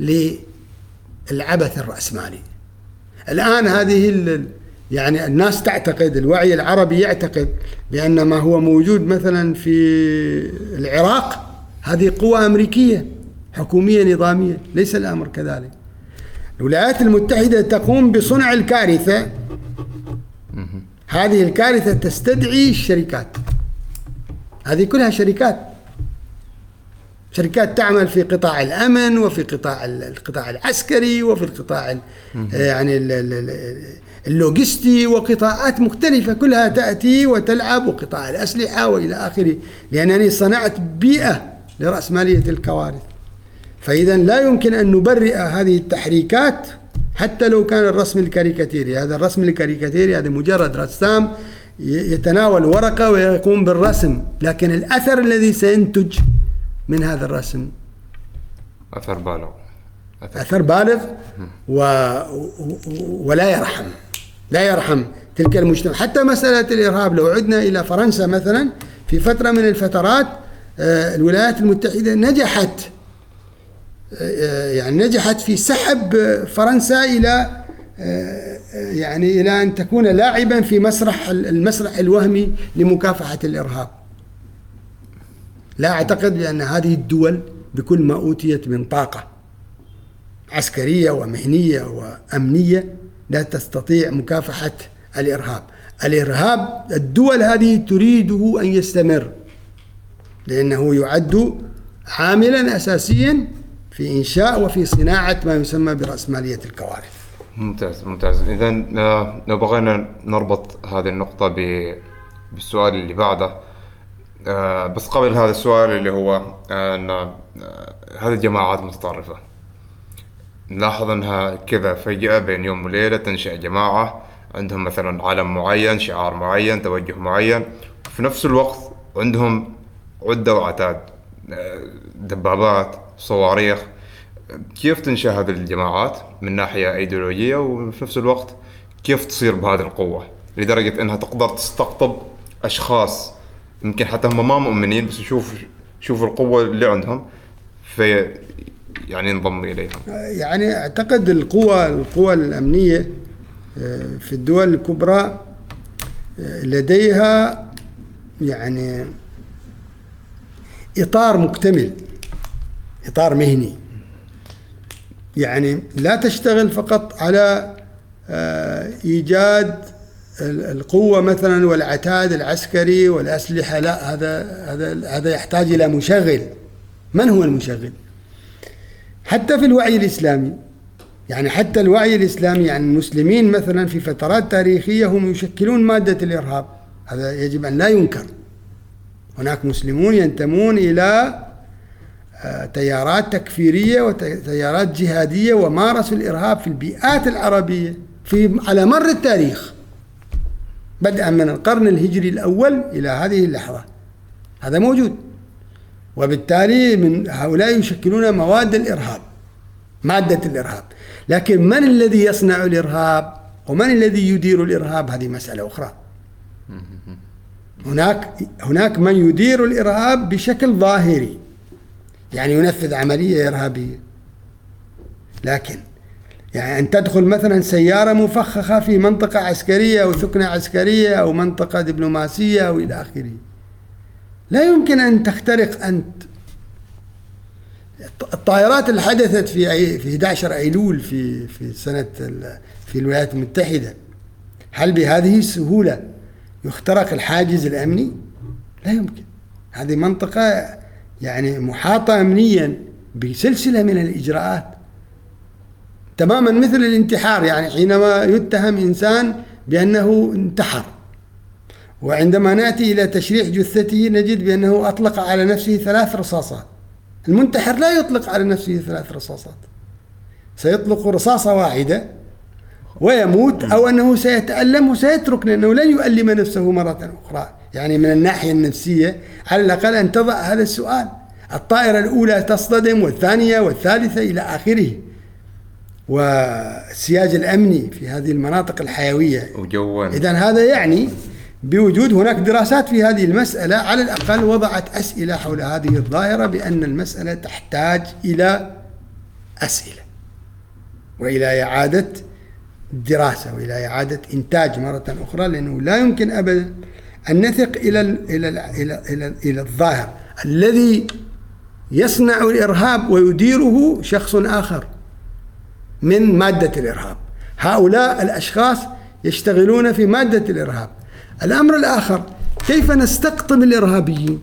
للعبث الرأسمالي. الآن هذه يعني الناس تعتقد الوعي العربي يعتقد بأن ما هو موجود مثلا في العراق هذه قوة أمريكية حكومية نظامية ليس الأمر كذلك. الولايات المتحدة تقوم بصنع الكارثة. هذه الكارثة تستدعي الشركات. هذه كلها شركات. شركات تعمل في قطاع الأمن وفي قطاع القطاع العسكري وفي القطاع يعني اللوجستي وقطاعات مختلفة كلها تأتي وتلعب وقطاع الأسلحة وإلى آخره. لأنني صنعت بيئة لرأسمالية الكوارث. فإذا لا يمكن أن نبرئ هذه التحريكات حتى لو كان الرسم الكاريكاتيري. هذا الرسم الكاريكاتيري هذا مجرد رسام يتناول ورقة ويقوم بالرسم. لكن الأثر الذي سينتج من هذا الرسم. أثر بالغ. أثر, أثر بالغ و... ولا يرحم. لا يرحم تلك المجتمع. حتى مسألة الإرهاب لو عدنا إلى فرنسا مثلا في فترة من الفترات آه، الولايات المتحدة نجحت يعني نجحت في سحب فرنسا إلى يعني إلى أن تكون لاعبا في مسرح المسرح الوهمي لمكافحة الإرهاب. لا أعتقد بأن هذه الدول بكل ما أوتيت من طاقة عسكرية ومهنية وأمنية لا تستطيع مكافحة الإرهاب. الإرهاب الدول هذه تريده أن يستمر لأنه يعد عاملا اساسيا في إنشاء وفي صناعة ما يسمى برأسمالية الكوارث. ممتاز ممتاز. إذا آه، لو بغينا نربط هذه النقطة بالسؤال اللي بعده. آه، بس قبل هذا السؤال اللي هو آه، أن هذه الجماعات متطرفة. نلاحظ أنها كذا فجأة بين يوم وليلة تنشأ جماعة عندهم مثلا علم معين شعار معين توجه معين. في نفس الوقت عندهم عدة وعتاد دبابات صواريخ. كيف تنشأ هذه الجماعات من ناحية إيديولوجية وفي نفس الوقت كيف تصير بهذه القوة؟ لدرجة إنها تقدر تستقطب أشخاص يمكن حتى هم ما مؤمنين بس يشوف شوف القوة اللي عندهم في يعني ينضم إليهم. يعني أعتقد القوى القوى الأمنية آه، في الدول الكبرى آه، لديها يعني إطار مكتمل. إطار مهني. يعني لا تشتغل فقط على آه، إيجاد القوة مثلا والعتاد العسكري والأسلحة لا هذا هذا هذا يحتاج إلى مشغل. من هو المشغل؟ حتى في الوعي الإسلامي. يعني حتى الوعي الإسلامي يعني المسلمين مثلا في فترات تاريخية هم يشكلون مادة الإرهاب. هذا يجب أن لا ينكر. هناك مسلمون ينتمون إلى تيارات تكفيرية وتيارات جهادية ومارسوا الإرهاب في البيئات العربية في على مر التاريخ بدءا من القرن الهجري الأول إلى هذه اللحظة. هذا موجود. وبالتالي من هؤلاء يشكلون مواد الإرهاب مادة الإرهاب. لكن من الذي يصنع الإرهاب؟ ومن الذي يدير الإرهاب؟ هذه مسألة أخرى. هناك هناك من يدير الإرهاب بشكل ظاهري. يعني ينفذ عملية إرهابية. لكن يعني أن تدخل مثلا سيارة مفخخة في منطقة عسكرية أو ثكنة عسكرية أو منطقة دبلوماسية أو إلى آخره. لا يمكن أن تخترق أنت. الطائرات اللي حدثت في في 11 أيلول في في سنة في الولايات المتحدة هل بهذه السهولة يخترق الحاجز الأمني؟ لا يمكن. هذه منطقة يعني محاطة امنيا بسلسلة من الإجراءات. تماما مثل الانتحار يعني حينما يتهم إنسان بأنه انتحر. وعندما نأتي إلى تشريح جثته نجد بأنه أطلق على نفسه ثلاث رصاصات. المنتحر لا يطلق على نفسه ثلاث رصاصات. سيطلق رصاصة واحدة ويموت أو أنه سيتألم وسيترك لأنه لن يؤلم نفسه مرة أخرى. يعني من الناحية النفسية على الأقل أن تضع هذا السؤال. الطائرة الأولى تصطدم والثانية والثالثة إلى آخره. والسياج الأمني في هذه المناطق الحيوية. وجوا إذا هذا يعني بوجود هناك دراسات في هذه المسألة. على الأقل وضعت أسئلة حول هذه الظاهرة بأن المسألة تحتاج إلى أسئلة. وإلى إعادة دراسة وإلى إعادة إنتاج مرة أخرى لأنه لا يمكن أبدا أن نثق إلى إلى إلى إلى, إلى الظاهر. الذي يصنع الإرهاب ويديره شخص آخر من مادة الإرهاب. هؤلاء الأشخاص يشتغلون في مادة الإرهاب. الأمر الآخر كيف نستقطب الإرهابيين؟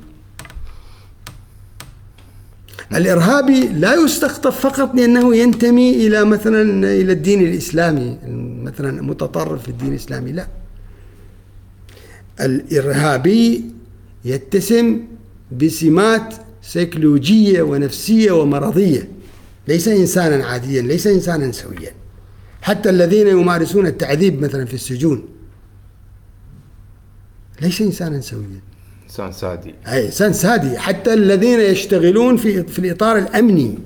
الإرهابي لا يستقطب فقط لأنه ينتمي إلى مثلا إلى الدين الإسلامي مثلا متطرف في الدين الإسلامي لا. الإرهابي يتسم بسمات سيكولوجية ونفسية ومرضية ليس إنسانا عاديا ليس إنسانا سويا. حتى الذين يمارسون التعذيب مثلا في السجون ليس إنسانا سويا. إنسان سادي. أي إنسان سادي. حتى الذين يشتغلون في في الإطار الأمني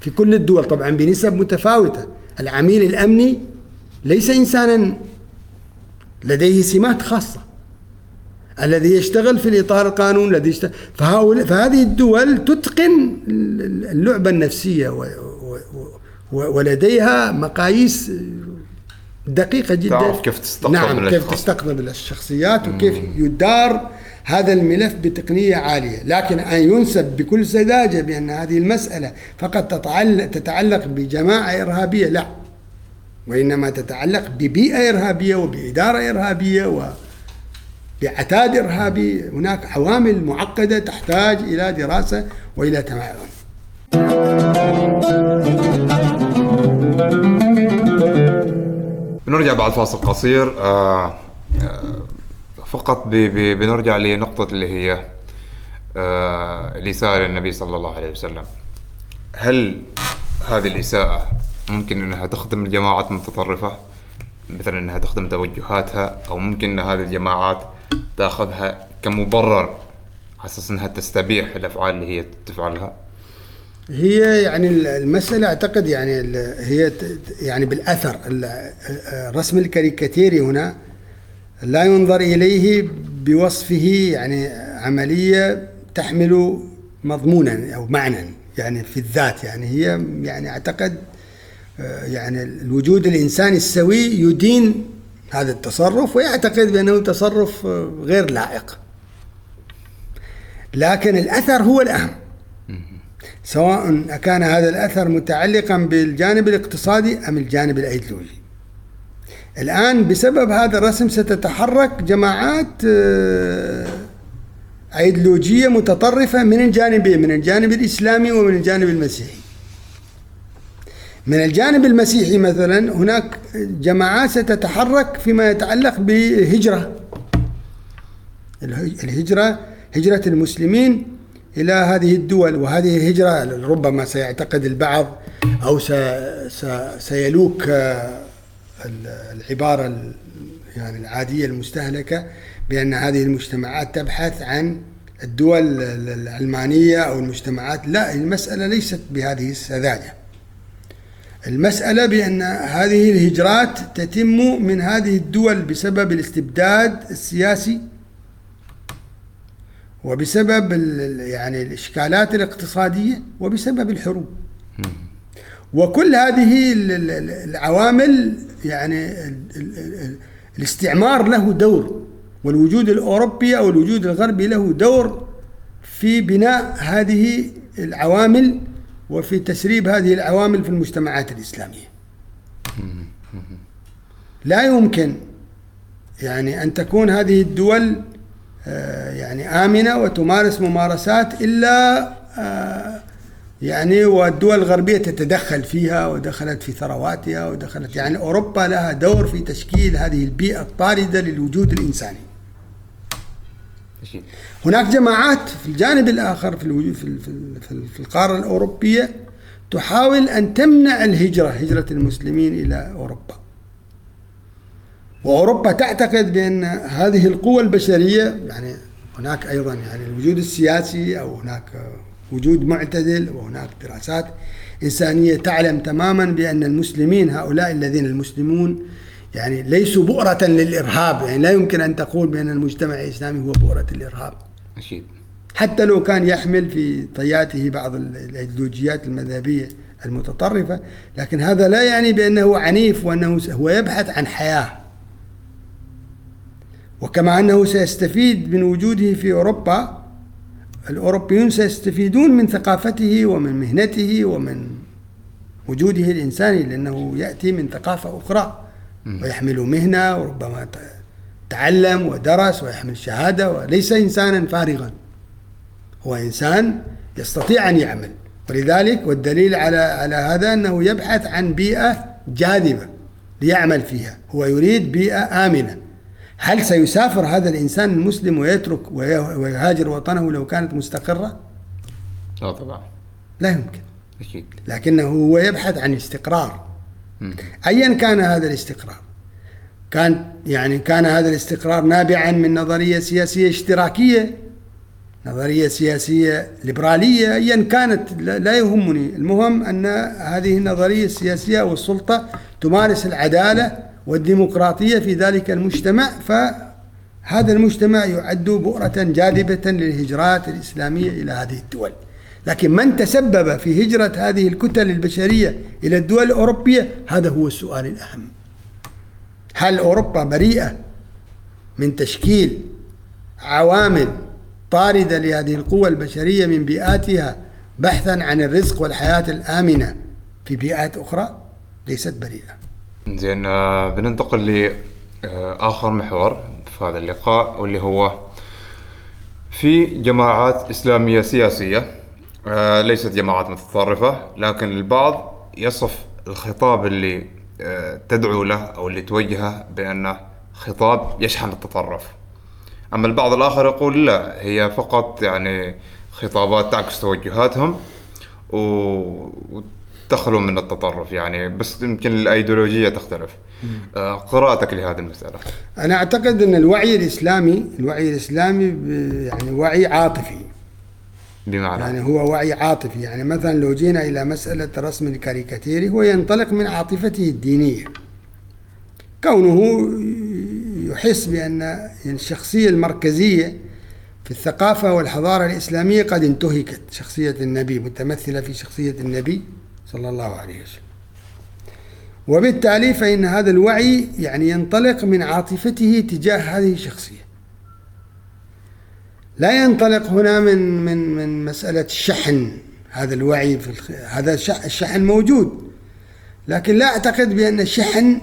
في كل الدول طبعا بنسب متفاوتة. العميل الأمني ليس انسانا لديه سمات خاصة. الذي يشتغل في الإطار القانون الذي يشتغل فهؤلاء فهذه الدول تتقن اللعبة النفسية و ولديها مقاييس دقيقة جدا. تعرف كيف تستقطب نعم كيف تستقطب الشخصيات وكيف يدار هذا الملف بتقنية عالية. لكن أن ينسب بكل سذاجة بأن هذه المسألة فقط تتعلق, تتعلق بجماعة إرهابية لا. وإنما تتعلق ببيئة إرهابية وبإدارة إرهابية وبعتاد إرهابي هناك عوامل معقدة تحتاج إلى دراسة وإلى تمعن بنرجع بعد فاصل قصير. آه آه فقط بنرجع لنقطة اللي هي آه الإساءة للنبي صلى الله عليه وسلم. هل هذه الإساءة ممكن أنها تخدم الجماعات المتطرفة؟ مثلا أنها تخدم توجهاتها أو ممكن أن هذه الجماعات تأخذها كمبرر على أساس أنها تستبيح الأفعال اللي هي تفعلها. هي يعني المسألة أعتقد يعني هي يعني بالأثر. الرسم الكاريكاتيري هنا لا ينظر إليه بوصفه يعني عملية تحمل مضمونا أو معنى يعني في الذات. يعني هي يعني أعتقد يعني الوجود الإنساني السوي يدين هذا التصرف ويعتقد بأنه تصرف غير لائق. لكن الأثر هو الأهم. سواء كان هذا الأثر متعلقا بالجانب الاقتصادي أم الجانب الأيديولوجي. الآن بسبب هذا الرسم ستتحرك جماعات آه، أيديولوجية متطرفة من الجانبين من الجانب الإسلامي ومن الجانب المسيحي. من الجانب المسيحي مثلا هناك جماعات ستتحرك فيما يتعلق الهج- الهجرة هجرة المسلمين إلى هذه الدول وهذه الهجرة ربما سيعتقد البعض أو سيلوك آه، ال- العبارة ال- يعني العادية المستهلكة بأن هذه المجتمعات تبحث عن الدول ال- العلمانية أو المجتمعات. لا المسألة ليست بهذه السذاجة. المسألة بأن هذه الهجرات تتم من هذه الدول بسبب الاستبداد السياسي وبسبب يعني الإشكالات الاقتصادية وبسبب الحروب. وكل هذه ال- ال- ال- العوامل يعني ال- ال- ال- الاستعمار له دور والوجود الأوروبي أو الوجود الغربي له دور في بناء هذه العوامل وفي تسريب هذه العوامل في المجتمعات الإسلامية لا يمكن يعني أن تكون هذه الدول آه، يعني آمنة وتمارس ممارسات إلا آه، يعني والدول الغربية تتدخل فيها ودخلت في ثرواتها ودخلت يعني أوروبا لها دور في تشكيل هذه البيئة الطاردة للوجود الإنساني. هناك جماعات في الجانب الآخر في في في ال- في ال- في القارة الأوروبية تحاول أن تمنع الهجرة هجرة المسلمين إلى أوروبا. وأوروبا تعتقد بأن هذه القوى البشرية يعني هناك أيضا يعني الوجود السياسي أو هناك وجود معتدل وهناك دراسات إنسانية تعلم تماما بأن المسلمين هؤلاء الذين المسلمون يعني ليسوا بؤرة للإرهاب يعني لا يمكن أن تقول بأن المجتمع الإسلامي هو بؤرة الإرهاب أكيد. حتى لو كان يحمل في طياته بعض ال- الإيديولوجيات المذهبية المتطرفة لكن هذا لا يعني بأنه عنيف وأنه س- هو يبحث عن حياة. وكما أنه سيستفيد من وجوده في أوروبا الأوروبيون سيستفيدون من ثقافته ومن مهنته ومن وجوده الإنساني لأنه يأتي من ثقافة أخرى. ويحمل مهنة وربما تعلم ودرس ويحمل شهادة وليس إنسانا فارغا. هو إنسان يستطيع أن يعمل. ولذلك والدليل على على هذا أنه يبحث عن بيئة جاذبة ليعمل فيها. هو يريد بيئة آمنة. هل سيسافر هذا الإنسان المسلم ويترك وي- ويهاجر وطنه لو كانت مستقرة؟ لا طبعا. لا يمكن. أكيد. لكنه هو يبحث عن استقرار. ايا كان هذا الاستقرار. كان يعني كان هذا الاستقرار نابعا من نظرية سياسية اشتراكية نظرية سياسية ليبرالية ايا كانت لا يهمني. المهم أن هذه النظرية السياسية والسلطه تمارس العدالة والديمقراطية في ذلك المجتمع فهذا المجتمع يعد بؤرة جاذبة للهجرات الإسلامية إلى هذه الدول. لكن من تسبب في هجرة هذه الكتل البشرية إلى الدول الأوروبية هذا هو السؤال الأهم هل أوروبا بريئة من تشكيل عوامل طاردة لهذه القوى البشرية من بيئاتها بحثا عن الرزق والحياة الآمنة في بيئات أخرى ليست بريئة. زين آه، بننتقل لآخر محور في هذا اللقاء واللي هو في جماعات إسلامية سياسية آه، ليست جماعات متطرفة لكن البعض يصف الخطاب اللي آه، تدعو له أو اللي توجهه بأنه خطاب يشحن التطرف. أما البعض الآخر يقول لا هي فقط يعني خطابات تعكس توجهاتهم و- وتخلو من التطرف يعني بس يمكن الأيديولوجية تختلف. آه، قراءتك لهذه المسألة. أنا أعتقد أن الوعي الإسلامي الوعي الإسلامي ب- يعني وعي عاطفي. بمعنى. يعني هو وعي عاطفي. يعني مثلا لو جينا إلى مسألة الرسم الكاريكاتيري هو ينطلق من عاطفته الدينية. كونه يحس بأن الشخصية المركزية في الثقافة والحضارة الإسلامية قد انتهكت شخصية النبي متمثلة في شخصية النبي صلى الله عليه وسلم. وبالتالي فإن هذا الوعي يعني ينطلق من عاطفته تجاه هذه الشخصية. لا ينطلق هنا من من من مسألة الشحن هذا الوعي في الخ... هذا الش- الشحن موجود. لكن لا أعتقد بأن الشحن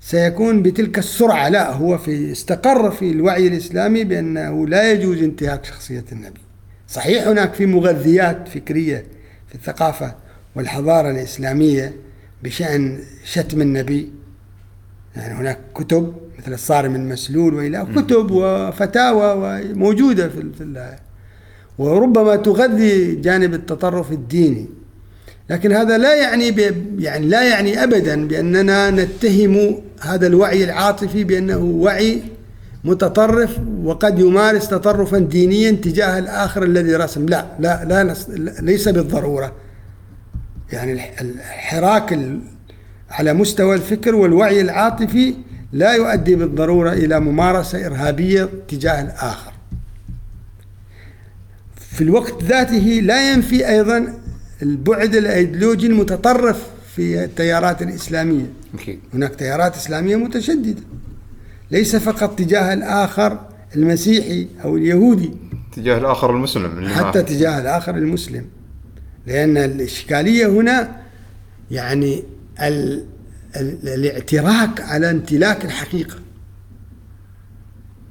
سيكون بتلك السرعة. لا هو في استقر في الوعي الإسلامي بأنه لا يجوز انتهاك شخصية النبي. صحيح هناك في مغذيات فكرية في الثقافة والحضارة الإسلامية بشأن شتم النبي. يعني هناك كتب مثل الصارم المسلول وإلى كتب وفتاوى موجوده في في وربما تغذي جانب التطرف الديني. لكن هذا لا يعني يعني لا يعني ابدا بأننا نتهم هذا الوعي العاطفي بأنه وعي متطرف وقد يمارس تطرفا دينيا تجاه الآخر الذي رسم. لا لا لا ليس بالضرورة. يعني الحراك على مستوى الفكر والوعي العاطفي لا يؤدي بالضرورة إلى ممارسة إرهابية تجاه الآخر. في الوقت ذاته لا ينفي أيضا البعد الأيديولوجي المتطرف في التيارات الإسلامية. أكيد. هناك تيارات إسلامية متشددة. ليس فقط تجاه الآخر المسيحي أو اليهودي. تجاه الآخر المسلم حتى تجاه الآخر المسلم. لأن الإشكالية هنا يعني ال الاعتراك على امتلاك الحقيقة.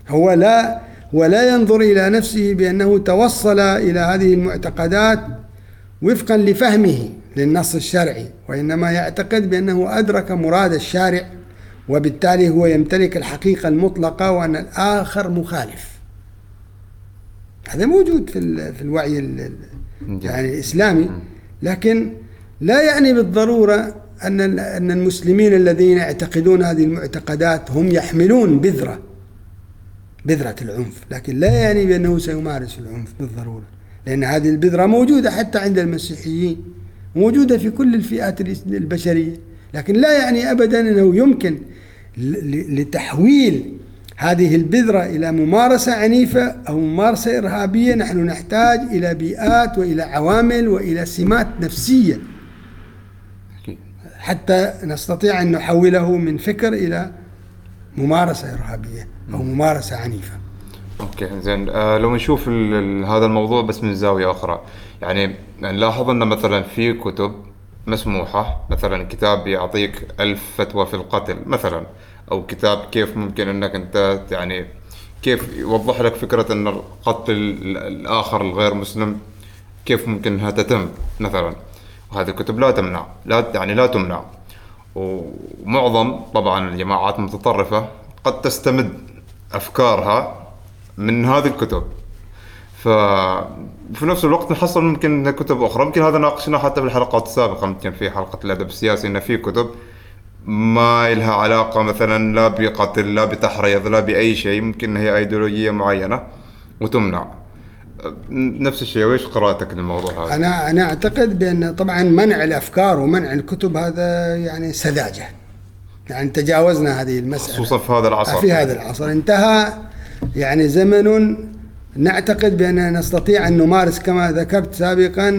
هو لا ولا ينظر إلى نفسه بأنه توصل إلى هذه المعتقدات وفقا لفهمه للنص الشرعي وإنما يعتقد بأنه أدرك مراد الشارع وبالتالي هو يمتلك الحقيقة المطلقة وأن الآخر مخالف. هذا موجود في في الوعي يعني الإسلامي. لكن لا يعني بالضرورة أن أن المسلمين الذين يعتقدون هذه المعتقدات هم يحملون بذرة بذرة العنف لكن لا يعني بأنه سيمارس العنف بالضرورة لأن هذه البذرة موجودة حتى عند المسيحيين موجودة في كل الفئات البشرية لكن لا يعني أبدا أنه يمكن لتحويل هذه البذرة إلى ممارسة عنيفة أو ممارسة إرهابية. نحن نحتاج إلى بيئات وإلى عوامل وإلى سمات نفسية حتى نستطيع أن نحوله من فكر إلى ممارسة إرهابية أو ممارسة عنيفة. أوكي زين. آه لو نشوف هذا الموضوع بس من زاوية أخرى. يعني نلاحظ أن مثلا في كتب مسموحة مثلا كتاب يعطيك ألف فتوى في القتل مثلا أو كتاب كيف ممكن أنك أنت يعني كيف يوضح لك فكرة أن القتل الآخر الغير مسلم كيف ممكن أنها تتم مثلا. وهذه الكتب لا تمنع لا يعني لا تمنع. ومعظم طبعا الجماعات المتطرفة قد تستمد أفكارها من هذه الكتب. ففي نفس الوقت نحصل ممكن كتب أخرى. ممكن هذا ناقشناه حتى في الحلقات السابقة. ممكن في حلقة الأدب السياسي ان في كتب ما لها علاقة مثلا لا بقتل لا بتحريض لا بأي شيء. ممكن هي أيديولوجية معينة وتمنع. نفس الشيء وإيش قراءتك للموضوع هذا؟ أنا أنا أعتقد بأن طبعا منع الأفكار ومنع الكتب هذا يعني سذاجة. يعني تجاوزنا هذه المسألة. خصوصا في هذا العصر. في هذا العصر. انتهى يعني زمن نعتقد بأننا نستطيع أن نمارس كما ذكرت سابقا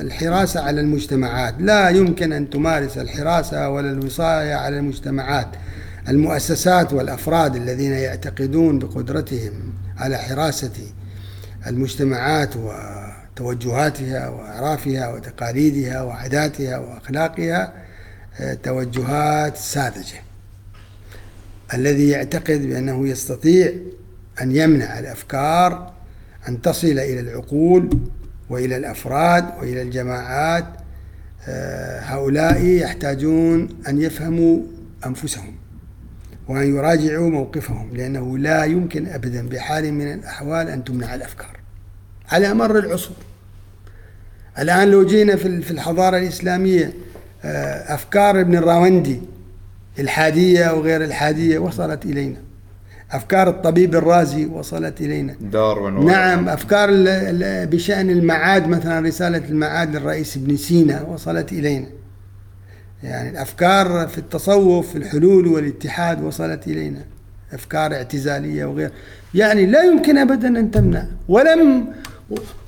الحراسة على المجتمعات. لا يمكن أن تمارس الحراسة ولا الوصاية على المجتمعات. المؤسسات والأفراد الذين يعتقدون بقدرتهم على حراسة المجتمعات وتوجهاتها وأعرافها وتقاليدها وعاداتها وأخلاقها توجهات ساذجة. الذي يعتقد بأنه يستطيع أن يمنع الأفكار أن تصل إلى العقول وإلى الأفراد وإلى الجماعات آه، هؤلاء يحتاجون أن يفهموا أنفسهم. وأن يراجعوا موقفهم لأنه لا يمكن أبدا بحال من الأحوال أن تمنع الأفكار. على مر العصور. الآن لو جينا في الحضارة الإسلامية آه، أفكار ابن الراوندي الحادية وغير الحادية وصلت إلينا. أفكار الطبيب الرازي وصلت إلينا. داروين نعم أفكار بشأن المعاد مثلا رسالة المعاد للرئيس ابن سينا وصلت إلينا. يعني الأفكار في التصوف في الحلول والاتحاد وصلت إلينا. أفكار اعتزالية وغير. يعني لا يمكن أبدا أن تمنع. ولم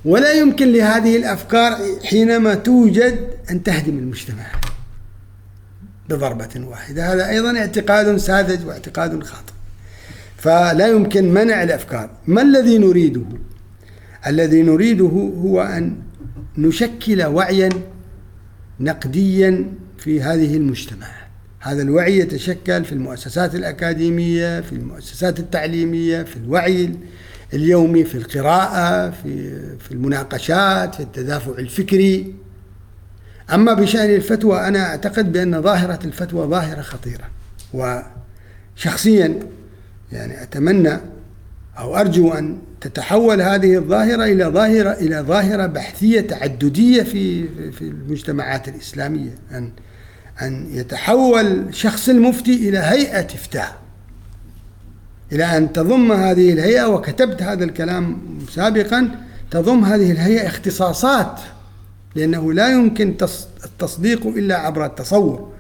ولا يمكن لهذه الأفكار حينما توجد أن تهدم المجتمع بضربة واحدة. هذا أيضا اعتقاد ساذج واعتقاد خاطئ. فلا يمكن منع الأفكار. ما الذي نريده؟ الذي نريده هو أن نشكل وعيا نقديا في هذه المجتمعات هذا الوعي يتشكل في المؤسسات الأكاديمية في المؤسسات التعليمية في الوعي اليومي في القراءة في في المناقشات في التدافع الفكري. أما بشأن الفتوى أنا أعتقد بأن ظاهرة الفتوى ظاهرة خطيرة. وشخصيا يعني أتمنى أو أرجو أن تتحول هذه الظاهرة إلى ظاهرة إلى ظاهرة بحثية تعددية في في المجتمعات الإسلامية. أن أن يتحول شخص المفتي إلى هيئة إفتاء إلى أن تضم هذه الهيئة وكتبت هذا الكلام سابقا تضم هذه الهيئة اختصاصات لأنه لا يمكن التصديق إلا عبر التصور.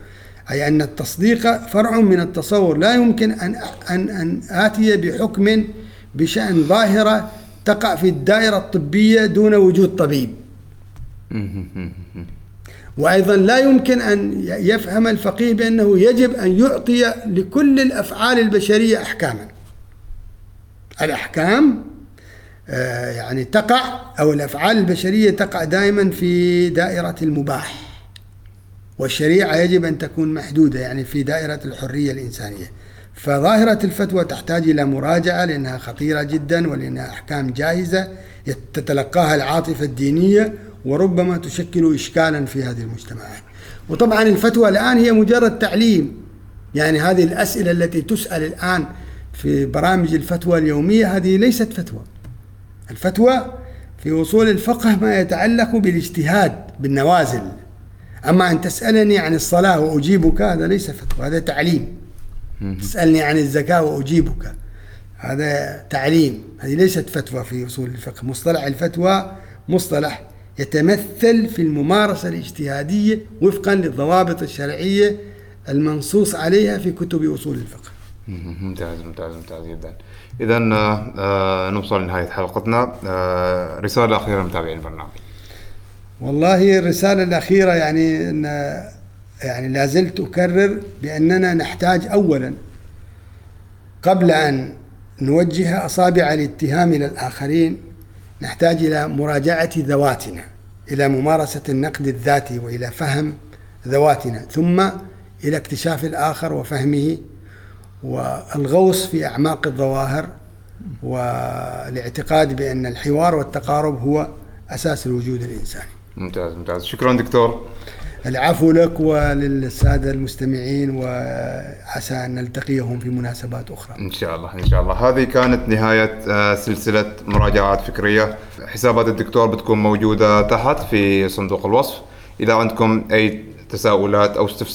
أي أن التصديق فرع من التصور. لا يمكن أن أن أن آتي بحكم بشأن ظاهرة تقع في الدائرة الطبية دون وجود طبيب. وأيضا لا يمكن أن يفهم الفقيه بأنه يجب أن يعطي لكل الأفعال البشرية أحكاما. الأحكام آه، يعني تقع أو الأفعال البشرية تقع دائما في دائرة المباح. والشريعة يجب أن تكون محدودة يعني في دائرة الحرية الإنسانية. فظاهرة الفتوى تحتاج إلى مراجعة لأنها خطيرة جدا ولأنها أحكام جاهزة تتلقاها العاطفة الدينية وربما تشكل إشكالا في هذه المجتمعات وطبعا الفتوى الآن هي مجرد تعليم. يعني هذه الأسئلة التي تسأل الآن في برامج الفتوى اليومية هذه ليست فتوى. الفتوى في أصول الفقه ما يتعلق بالاجتهاد بالنوازل. أما أن تسألني عن الصلاة وأجيبك هذا ليس فتوى هذا تعليم. تسألني عن الزكاة وأجيبك هذا تعليم. هذه ليست فتوى في أصول الفقه. مصطلح الفتوى مصطلح يتمثل في الممارسة الاجتهادية وفقا للضوابط الشرعية المنصوص عليها في كتب أصول الفقه. ممتاز ممتاز ممتاز جدا. اذا آه, آه، نوصل لنهاية حلقتنا. آه رسالة أخيرة لمتابعين البرنامج. والله الرسالة الأخيرة يعني إن يعني لا زلت أكرر بأننا نحتاج اولا قبل أن نوجه أصابع الاتهام إلى الآخرين نحتاج إلى مراجعة ذواتنا إلى ممارسة النقد الذاتي وإلى فهم ذواتنا ثم إلى اكتشاف الآخر وفهمه والغوص في أعماق الظواهر والاعتقاد بأن الحوار والتقارب هو أساس الوجود الإنساني. ممتاز ممتاز. شكرا دكتور. العفو لك وللسادة المستمعين وعسى أن نلتقيهم في مناسبات أخرى. إن شاء الله إن شاء الله. هذه كانت نهاية آه، سلسلة مراجعات فكرية. حسابات الدكتور بتكون موجودة تحت في صندوق الوصف. إذا عندكم أي تساؤلات أو استفسارات